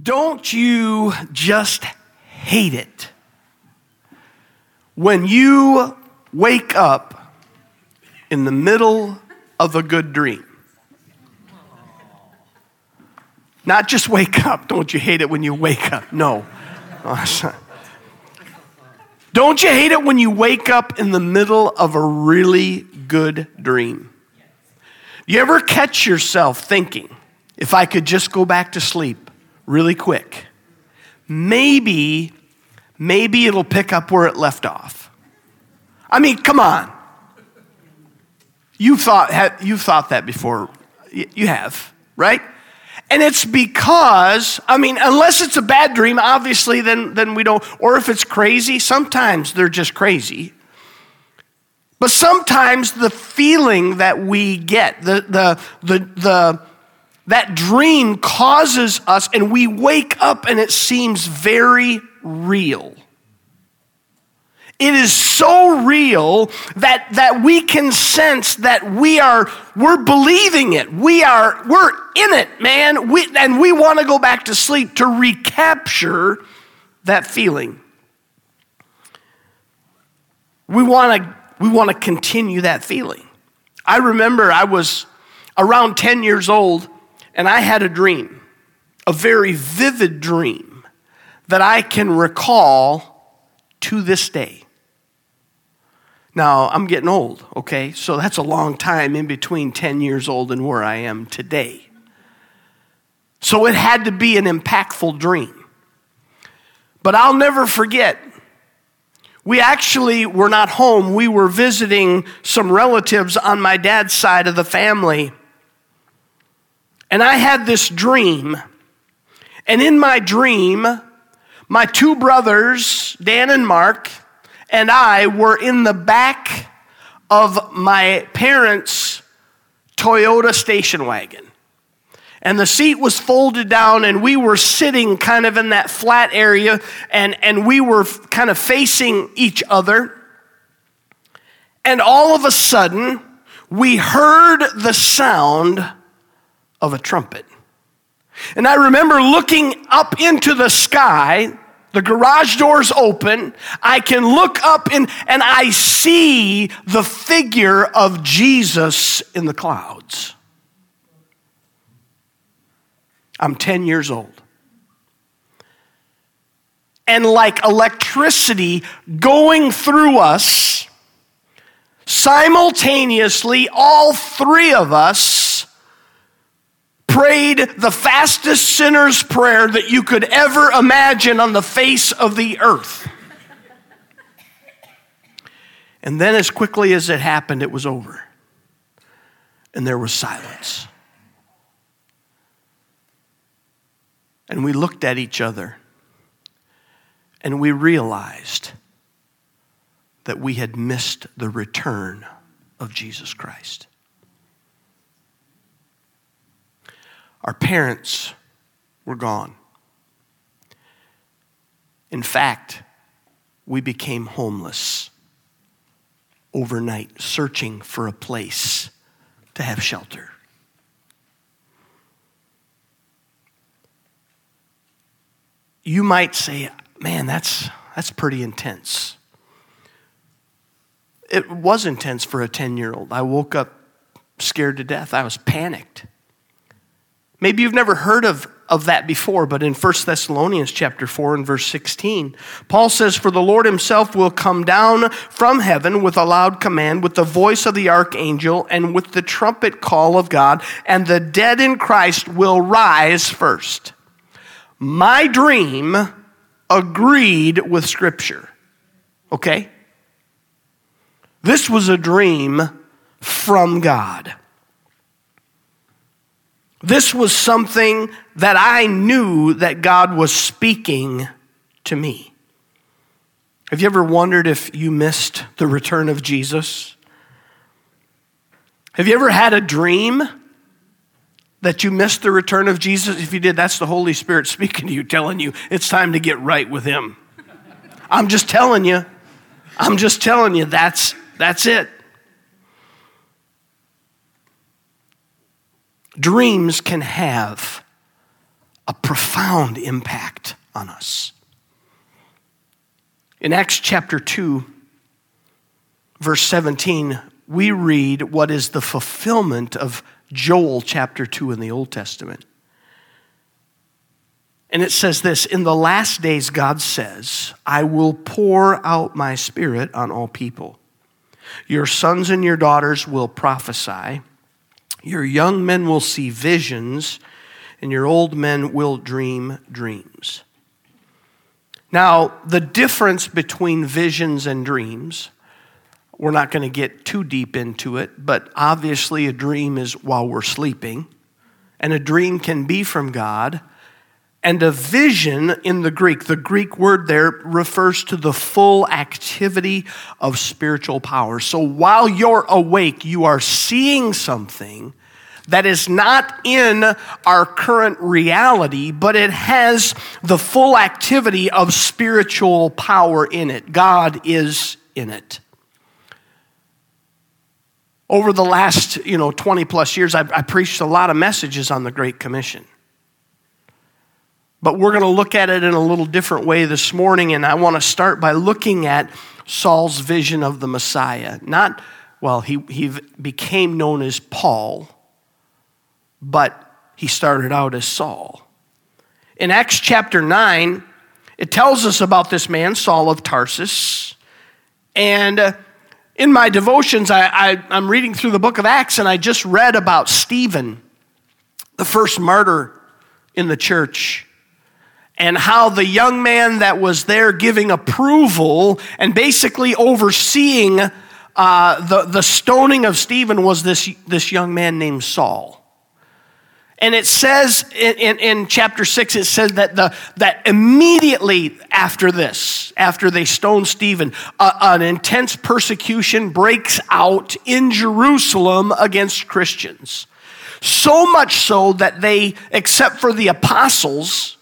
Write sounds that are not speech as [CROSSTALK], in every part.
Don't you just hate it when you wake up in the middle of a good dream? Not just wake up. Don't you hate it when you wake up? No. [LAUGHS] Don't you hate it when you wake up in the middle of a really good dream? You ever catch yourself thinking, if I could just go back to sleep really quick, maybe, maybe it'll pick up where it left off? I mean, come on. You thought, you thought that before. You have, right? And it's because, I mean, unless it's a bad dream, obviously, then, then we don't, or if it's crazy, sometimes they're just crazy. But sometimes the feeling that we get, the, the, the, the, that dream causes us, and we wake up and it seems very real. It is so real that, that we can sense that we are, we're believing it. We are, we're in it, man. We, and we want to go back to sleep to recapture that feeling. We want to, we want to continue that feeling. I remember I was around 10 years old and I had a dream, a very vivid dream that I can recall to this day. Now, I'm getting old, okay? So that's a long time in between 10 years old and where I am today. So it had to be an impactful dream. But I'll never forget, we actually were not home. We were visiting some relatives on my dad's side of the family. And I had this dream. And in my dream, my two brothers, Dan and Mark, and I were in the back of my parents' Toyota station wagon. And the seat was folded down, and we were sitting kind of in that flat area, and, and we were kind of facing each other. And all of a sudden, we heard the sound of a trumpet. And I remember looking up into the sky the garage doors open. I can look up in, and I see the figure of Jesus in the clouds. I'm 10 years old. And like electricity going through us, simultaneously, all three of us prayed the fastest sinner's prayer that you could ever imagine on the face of the earth. And then, as quickly as it happened, it was over. And there was silence. And we looked at each other and we realized that we had missed the return of Jesus Christ. Our parents were gone. In fact, we became homeless overnight, searching for a place to have shelter. You might say, man, that's, that's pretty intense. It was intense for a 10 year old. I woke up scared to death. I was panicked. Maybe you've never heard of, of that before, but in 1 Thessalonians chapter 4 and verse 16, Paul says, For the Lord himself will come down from heaven with a loud command, with the voice of the archangel, and with the trumpet call of God, and the dead in Christ will rise first. My dream agreed with Scripture. Okay? This was a dream from God. This was something that I knew that God was speaking to me. Have you ever wondered if you missed the return of Jesus? Have you ever had a dream that you missed the return of Jesus? If you did, that's the Holy Spirit speaking to you, telling you it's time to get right with Him. I'm just telling you. I'm just telling you that's that's it. Dreams can have a profound impact on us. In Acts chapter 2, verse 17, we read what is the fulfillment of Joel chapter 2 in the Old Testament. And it says this In the last days, God says, I will pour out my spirit on all people. Your sons and your daughters will prophesy. Your young men will see visions, and your old men will dream dreams. Now, the difference between visions and dreams, we're not going to get too deep into it, but obviously a dream is while we're sleeping, and a dream can be from God and a vision in the Greek, the Greek word there refers to the full activity of spiritual power. So while you're awake, you are seeing something that is not in our current reality, but it has the full activity of spiritual power in it. God is in it. Over the last, you know, 20 plus years, I've, I preached a lot of messages on the Great Commission. But we're going to look at it in a little different way this morning, and I want to start by looking at Saul's vision of the Messiah. Not, well, he, he became known as Paul, but he started out as Saul. In Acts chapter 9, it tells us about this man, Saul of Tarsus. And uh, in my devotions, I, I'm reading through the book of Acts, and I just read about Stephen, the first martyr in the church and how the young man that was there giving approval and basically overseeing uh, the, the stoning of Stephen was this, this young man named Saul. And it says in, in, in, chapter 6, it says that, the, that immediately after this, after they stone Stephen, uh, an intense persecution breaks out in Jerusalem against Christians. So much so that they, except for the apostles,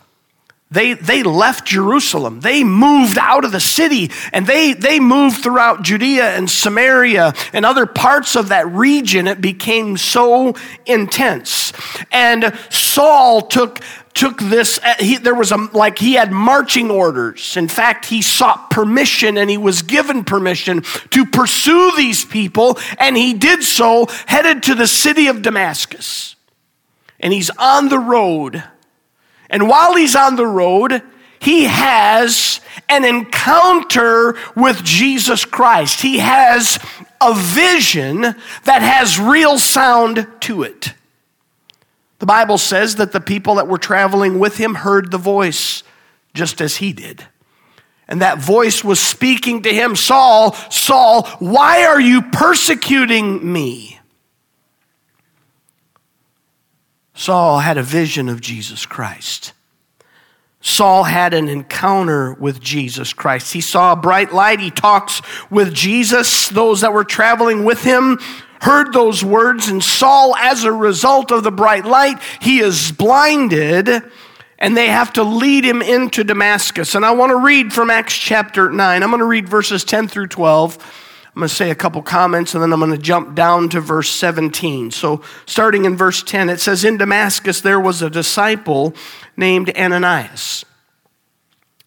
they, they left Jerusalem. They moved out of the city and they, they moved throughout Judea and Samaria and other parts of that region. It became so intense. And Saul took, took this, uh, he, there was a, like he had marching orders. In fact, he sought permission and he was given permission to pursue these people. And he did so, headed to the city of Damascus. And he's on the road and while he's on the road, he has an encounter with Jesus Christ. He has a vision that has real sound to it. The Bible says that the people that were traveling with him heard the voice just as he did. And that voice was speaking to him Saul, Saul, why are you persecuting me? Saul had a vision of Jesus Christ. Saul had an encounter with Jesus Christ. He saw a bright light. He talks with Jesus. Those that were traveling with him heard those words, and Saul, as a result of the bright light, he is blinded, and they have to lead him into Damascus. And I want to read from Acts chapter 9. I'm going to read verses 10 through 12. I'm going to say a couple comments and then I'm going to jump down to verse 17. So, starting in verse 10, it says, In Damascus there was a disciple named Ananias.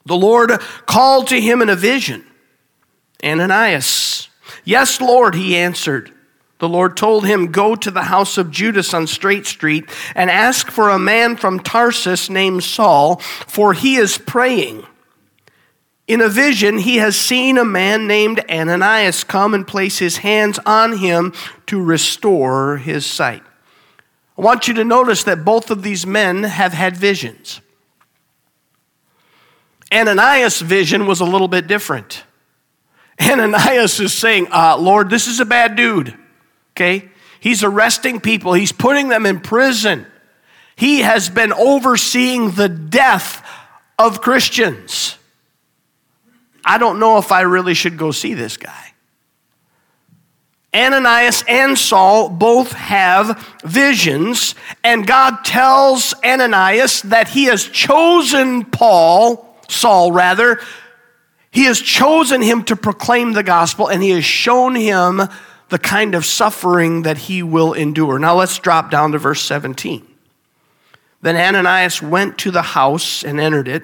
The Lord called to him in a vision Ananias. Yes, Lord, he answered. The Lord told him, Go to the house of Judas on Straight Street and ask for a man from Tarsus named Saul, for he is praying. In a vision, he has seen a man named Ananias come and place his hands on him to restore his sight. I want you to notice that both of these men have had visions. Ananias' vision was a little bit different. Ananias is saying, uh, Lord, this is a bad dude. Okay? He's arresting people, he's putting them in prison. He has been overseeing the death of Christians. I don't know if I really should go see this guy. Ananias and Saul both have visions, and God tells Ananias that he has chosen Paul, Saul rather, he has chosen him to proclaim the gospel, and he has shown him the kind of suffering that he will endure. Now let's drop down to verse 17. Then Ananias went to the house and entered it.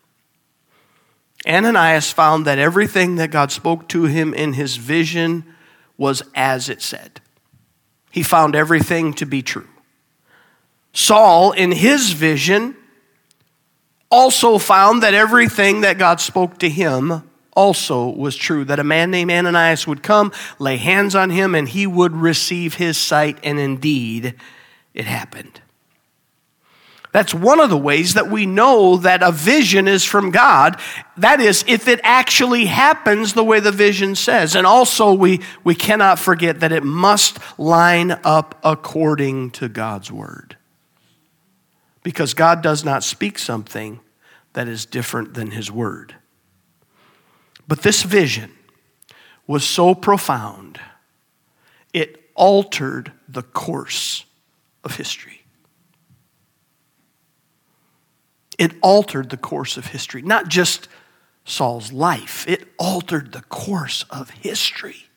Ananias found that everything that God spoke to him in his vision was as it said. He found everything to be true. Saul, in his vision, also found that everything that God spoke to him also was true that a man named Ananias would come, lay hands on him, and he would receive his sight, and indeed it happened. That's one of the ways that we know that a vision is from God. That is, if it actually happens the way the vision says. And also, we, we cannot forget that it must line up according to God's word. Because God does not speak something that is different than his word. But this vision was so profound, it altered the course of history. It altered the course of history, not just Saul's life, it altered the course of history.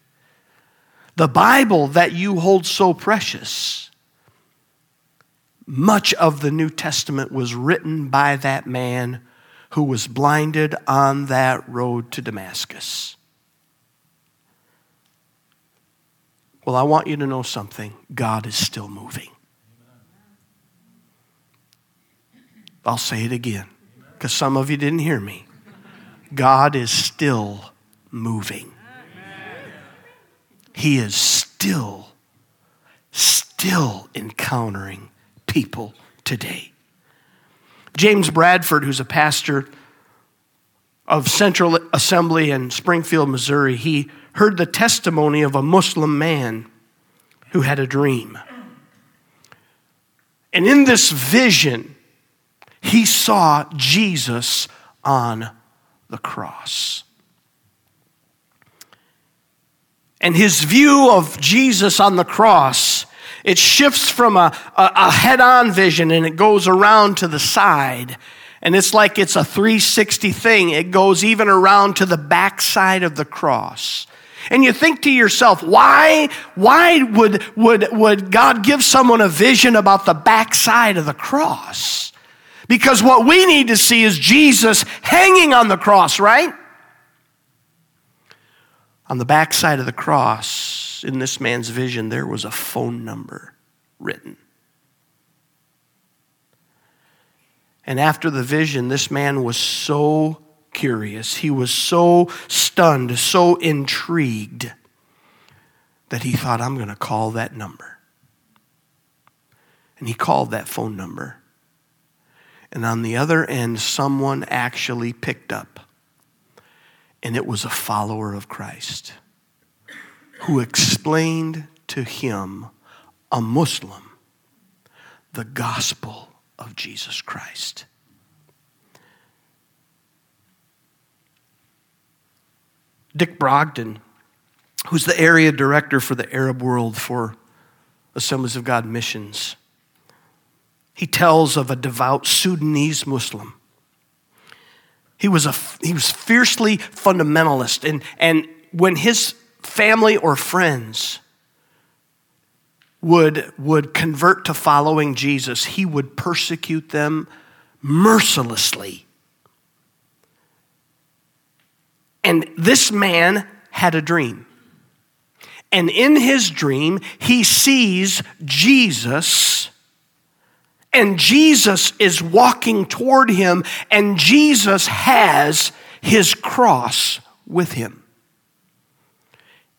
The Bible that you hold so precious, much of the New Testament was written by that man who was blinded on that road to Damascus. Well, I want you to know something God is still moving. I'll say it again because some of you didn't hear me. God is still moving. He is still, still encountering people today. James Bradford, who's a pastor of Central Assembly in Springfield, Missouri, he heard the testimony of a Muslim man who had a dream. And in this vision, he saw Jesus on the cross. And his view of Jesus on the cross it shifts from a, a, a head on vision and it goes around to the side. And it's like it's a 360 thing. It goes even around to the backside of the cross. And you think to yourself, why, why would, would, would God give someone a vision about the backside of the cross? Because what we need to see is Jesus hanging on the cross, right? On the backside of the cross in this man's vision, there was a phone number written. And after the vision, this man was so curious, he was so stunned, so intrigued, that he thought, I'm going to call that number. And he called that phone number. And on the other end, someone actually picked up. And it was a follower of Christ who explained to him, a Muslim, the gospel of Jesus Christ. Dick Brogden, who's the area director for the Arab world for Assemblies of God missions, he tells of a devout Sudanese Muslim. He was, a, he was fiercely fundamentalist, and, and when his family or friends would, would convert to following Jesus, he would persecute them mercilessly. And this man had a dream. And in his dream, he sees Jesus, and Jesus is walking toward him, and Jesus has his cross with him.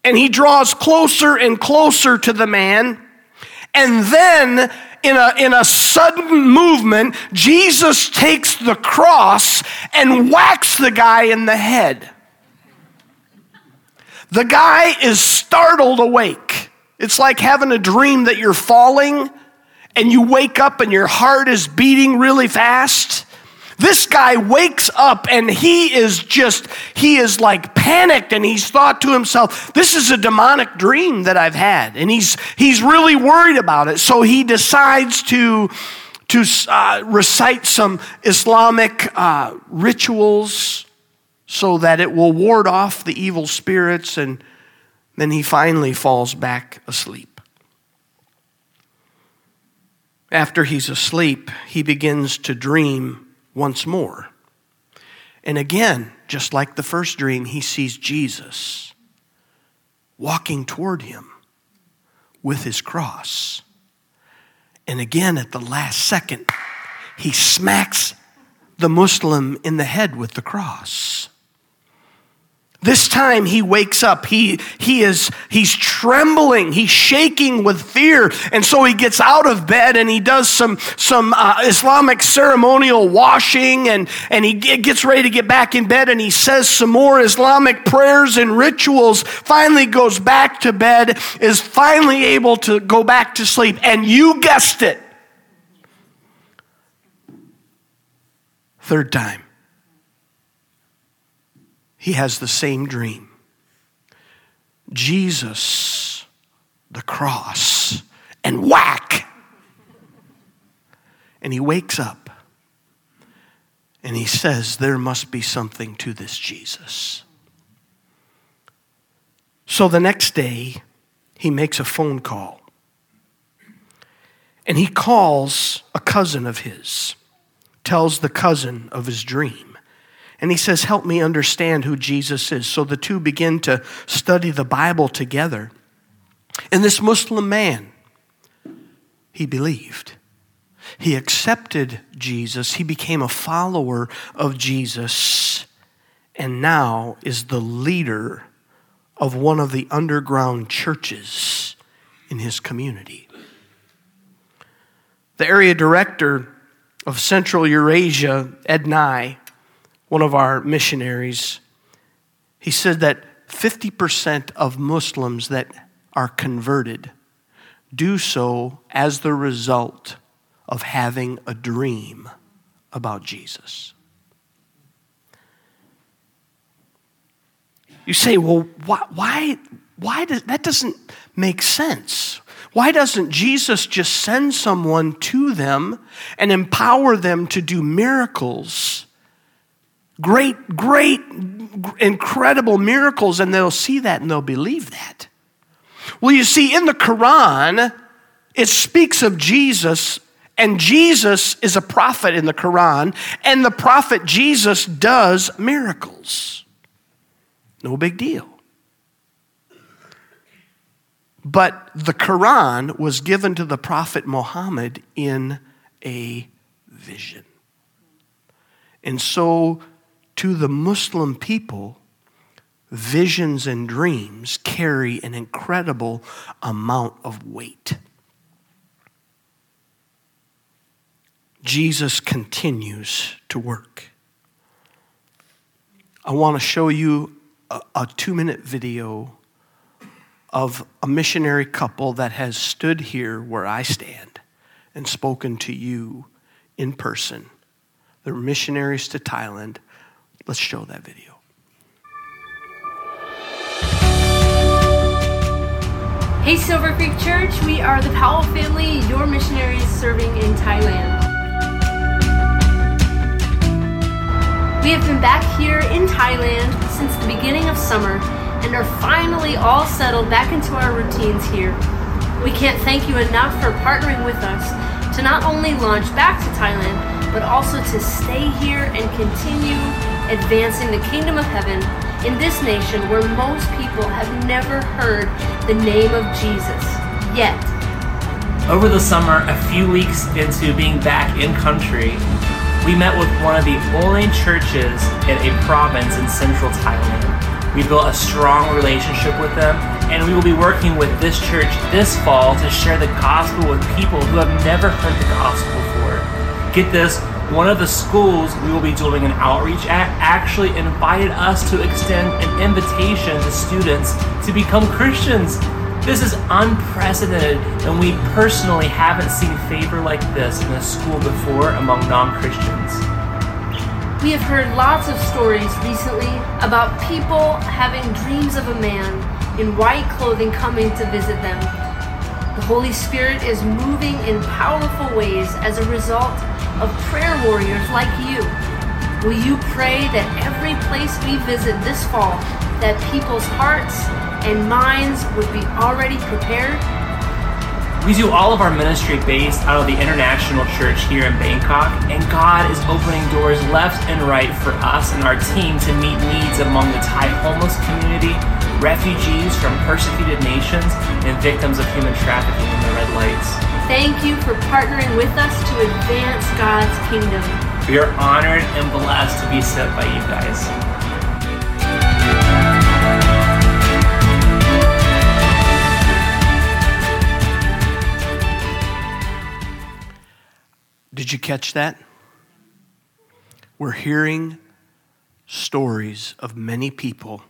And he draws closer and closer to the man. And then, in a, in a sudden movement, Jesus takes the cross and whacks the guy in the head. The guy is startled awake. It's like having a dream that you're falling and you wake up and your heart is beating really fast. This guy wakes up and he is just, he is like panicked and he's thought to himself, this is a demonic dream that I've had. And he's, he's really worried about it. So he decides to, to uh, recite some Islamic uh, rituals so that it will ward off the evil spirits. And then he finally falls back asleep. After he's asleep, he begins to dream once more. And again, just like the first dream, he sees Jesus walking toward him with his cross. And again, at the last second, he smacks the Muslim in the head with the cross. This time he wakes up. He, he is, he's trembling. He's shaking with fear. And so he gets out of bed and he does some, some uh, Islamic ceremonial washing and, and he gets ready to get back in bed and he says some more Islamic prayers and rituals. Finally goes back to bed, is finally able to go back to sleep. And you guessed it. Third time he has the same dream. Jesus, the cross, and whack. And he wakes up and he says, There must be something to this Jesus. So the next day, he makes a phone call. And he calls a cousin of his, tells the cousin of his dream. And he says, Help me understand who Jesus is. So the two begin to study the Bible together. And this Muslim man, he believed. He accepted Jesus. He became a follower of Jesus and now is the leader of one of the underground churches in his community. The area director of Central Eurasia, Ed Nye, one of our missionaries, he said that 50% of Muslims that are converted do so as the result of having a dream about Jesus. You say, well, why, why, why does that doesn't make sense? Why doesn't Jesus just send someone to them and empower them to do miracles Great, great, incredible miracles, and they'll see that and they'll believe that. Well, you see, in the Quran, it speaks of Jesus, and Jesus is a prophet in the Quran, and the prophet Jesus does miracles. No big deal. But the Quran was given to the prophet Muhammad in a vision. And so to the Muslim people, visions and dreams carry an incredible amount of weight. Jesus continues to work. I want to show you a, a two minute video of a missionary couple that has stood here where I stand and spoken to you in person. They're missionaries to Thailand Let's show that video. Hey, Silver Creek Church, we are the Powell family, your missionaries serving in Thailand. We have been back here in Thailand since the beginning of summer and are finally all settled back into our routines here. We can't thank you enough for partnering with us to not only launch back to Thailand, but also to stay here and continue advancing the kingdom of heaven in this nation where most people have never heard the name of Jesus yet. Over the summer, a few weeks into being back in country, we met with one of the only churches in a province in central Thailand. We built a strong relationship with them, and we will be working with this church this fall to share the gospel with people who have never heard the gospel before. Get this, one of the schools we will be doing an outreach at actually invited us to extend an invitation to students to become Christians. This is unprecedented, and we personally haven't seen favor like this in a school before among non Christians. We have heard lots of stories recently about people having dreams of a man in white clothing coming to visit them. The Holy Spirit is moving in powerful ways as a result of prayer warriors like you. Will you pray that every place we visit this fall, that people's hearts and minds would be already prepared? We do all of our ministry based out of the International Church here in Bangkok, and God is opening doors left and right for us and our team to meet needs among the Thai homeless community, refugees from persecuted nations, and victims of human trafficking in the red lights. Thank you for partnering with us to advance God's kingdom. We are honored and blessed to be set by you guys. Did you catch that? We're hearing stories of many people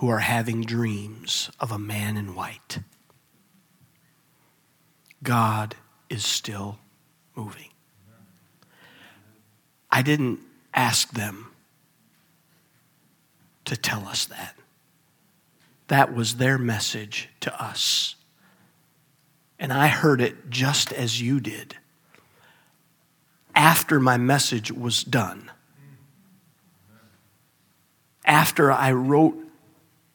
who are having dreams of a man in white. God is still moving. I didn't ask them to tell us that. That was their message to us. And I heard it just as you did after my message was done. After I wrote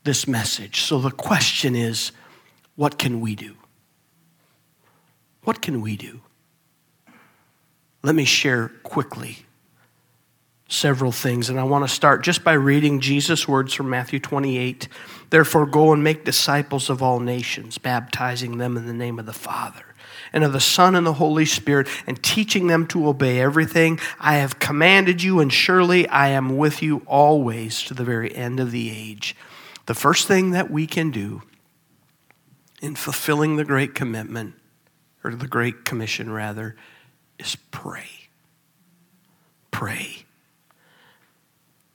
this message. So the question is what can we do? What can we do? Let me share quickly several things, and I want to start just by reading Jesus' words from Matthew 28. Therefore, go and make disciples of all nations, baptizing them in the name of the Father and of the Son and the Holy Spirit, and teaching them to obey everything I have commanded you, and surely I am with you always to the very end of the age. The first thing that we can do in fulfilling the Great Commitment, or the Great Commission rather, is pray. Pray.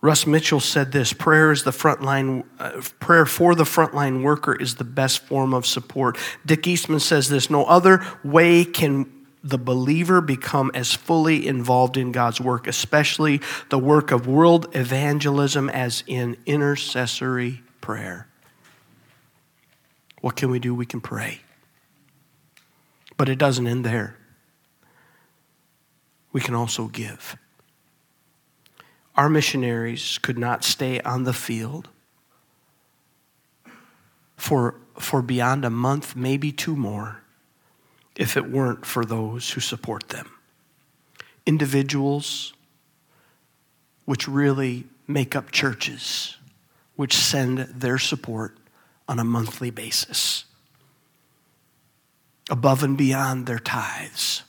Russ Mitchell said this prayer is the frontline uh, prayer for the frontline worker is the best form of support. Dick Eastman says this no other way can the believer become as fully involved in God's work, especially the work of world evangelism as in intercessory prayer. What can we do? We can pray. But it doesn't end there. We can also give. Our missionaries could not stay on the field for, for beyond a month, maybe two more, if it weren't for those who support them. Individuals, which really make up churches, which send their support on a monthly basis, above and beyond their tithes,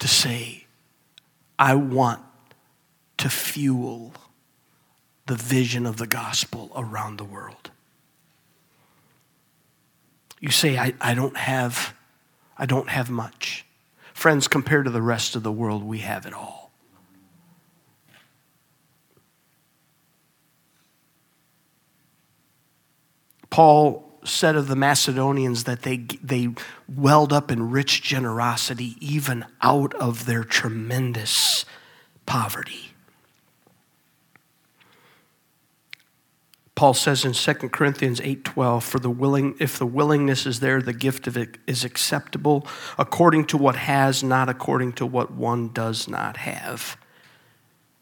to say, I want to fuel the vision of the gospel around the world. You say, I, I don't have, I don't have much. Friends, compared to the rest of the world, we have it all. Paul said of the Macedonians that they, they welled up in rich generosity even out of their tremendous poverty. Paul says in 2 Corinthians 8:12 for the willing if the willingness is there the gift of it is acceptable according to what has not according to what one does not have.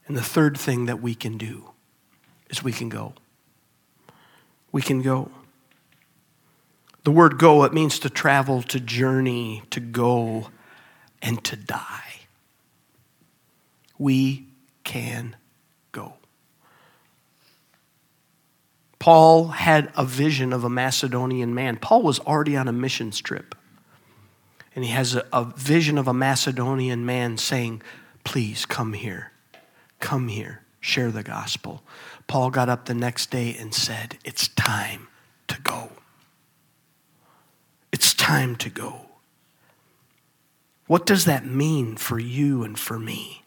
And the third thing that we can do is we can go. We can go. The word go it means to travel, to journey, to go and to die. We can go. Paul had a vision of a Macedonian man. Paul was already on a missions trip. And he has a, a, vision of a Macedonian man saying, Please come here. Come here. Share the gospel. Paul got up the next day and said, It's time to go. It's time to go. What does that mean for you and for me?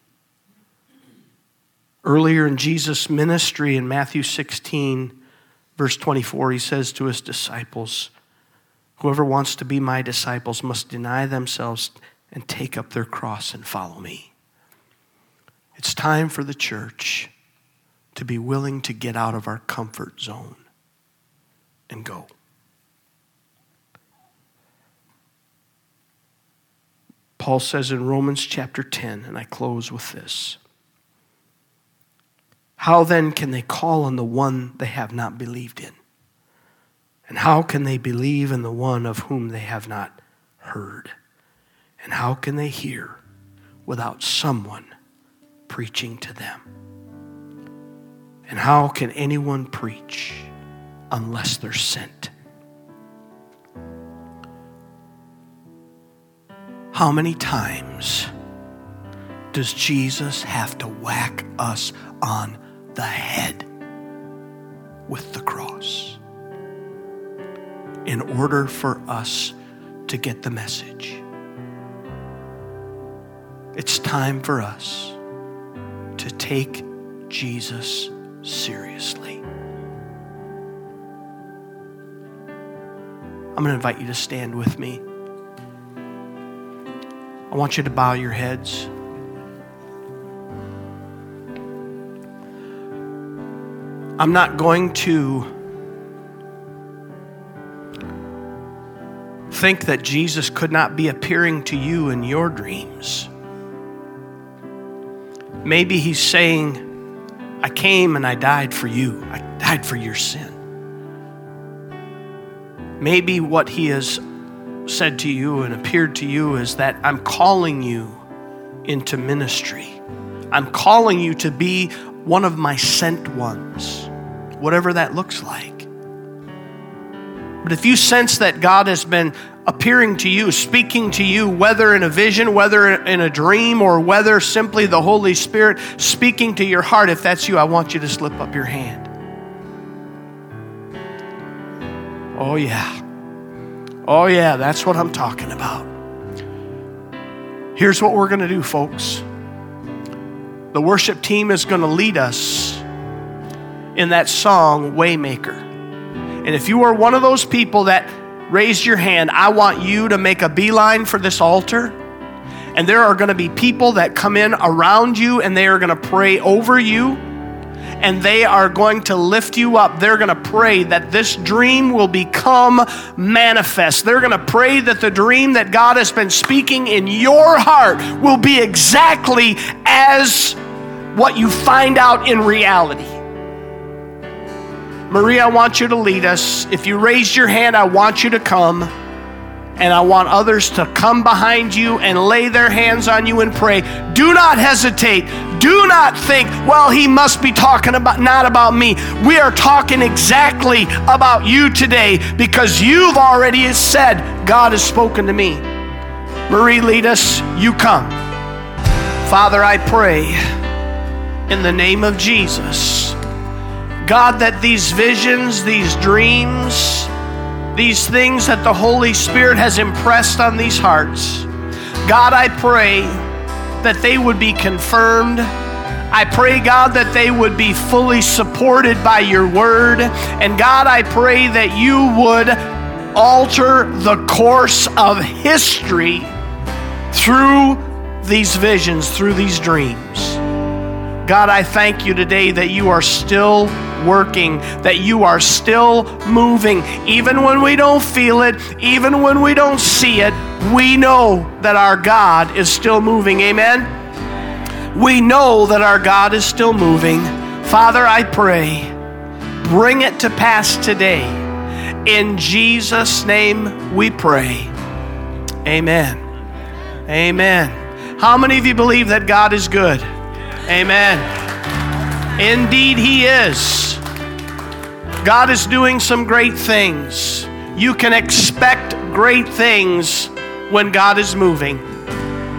Earlier in Jesus' ministry in Matthew 16, Verse 24, he says to his disciples, Whoever wants to be my disciples must deny themselves and take up their cross and follow me. It's time for the church to be willing to get out of our comfort zone and go. Paul says in Romans chapter 10, and I close with this How then can they call on the one they have not believed in? And how can they believe in the one of whom they have not heard? And how can they hear without someone preaching to them? And how can anyone preach unless they're sent? How many times does Jesus have to whack us on the head with the cross in order for us to get the message? It's time for us to take Jesus seriously. I'm going to invite you to stand with me. I want you to bow your heads. I'm not going to think that Jesus could not be appearing to you in your dreams. Maybe he's saying, I came and I died for you, I died for your sin. Maybe what he has said to you and appeared to you is that I'm calling you into ministry. I'm calling you to be one of my sent ones, whatever that looks like. But if you sense that God has been appearing to you, speaking to you, whether in a vision, whether in a dream, or whether simply the Holy Spirit speaking to your heart, if that's you, I want you to slip up your hand. Oh, yeah. Oh, yeah, that's what I'm talking about. Here's what we're going to do, folks. The worship team is going to lead us in that song, Waymaker. And if you are one of those people that raised your hand, I want you to make a beeline for this altar. And there are going to be people that come in around you and they are going to pray over you and they are going to lift you up. They're going to pray that this dream will become manifest. They're going to pray that the dream that God has been speaking in your heart will be exactly as what you find out in reality. Maria, I want you to lead us. If you raised your hand, I want you to come. And I want others to come behind you and lay their hands on you and pray. Do not hesitate. Do not think, well, he must be talking about not about me. We are talking exactly about you today because you've already said, God has spoken to me. Marie, lead us. You come. Father, I pray in the name of Jesus God, that these visions, these dreams, these things that the Holy Spirit has impressed on these hearts, God, I pray that they would be confirmed. I pray, God, that they would be fully supported by your word. And God, I pray that you would alter the course of history through these visions, through these dreams. God, I thank you today that you are still working, that you are still moving. Even when we don't feel it, even when we don't see it, we know that our God is still moving. Amen? We know that our God is still moving. Father, I pray, bring it to pass today. In Jesus' name we pray. Amen. Amen. How many of you believe that God is good? Amen. Indeed, He is. God is doing some great things. You can expect great things when God is moving.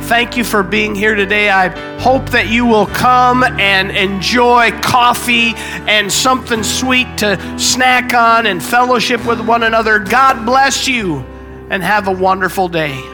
Thank you for being here today. I hope that you will come and enjoy coffee and something sweet to snack on and fellowship with one another. God bless you and have a wonderful day.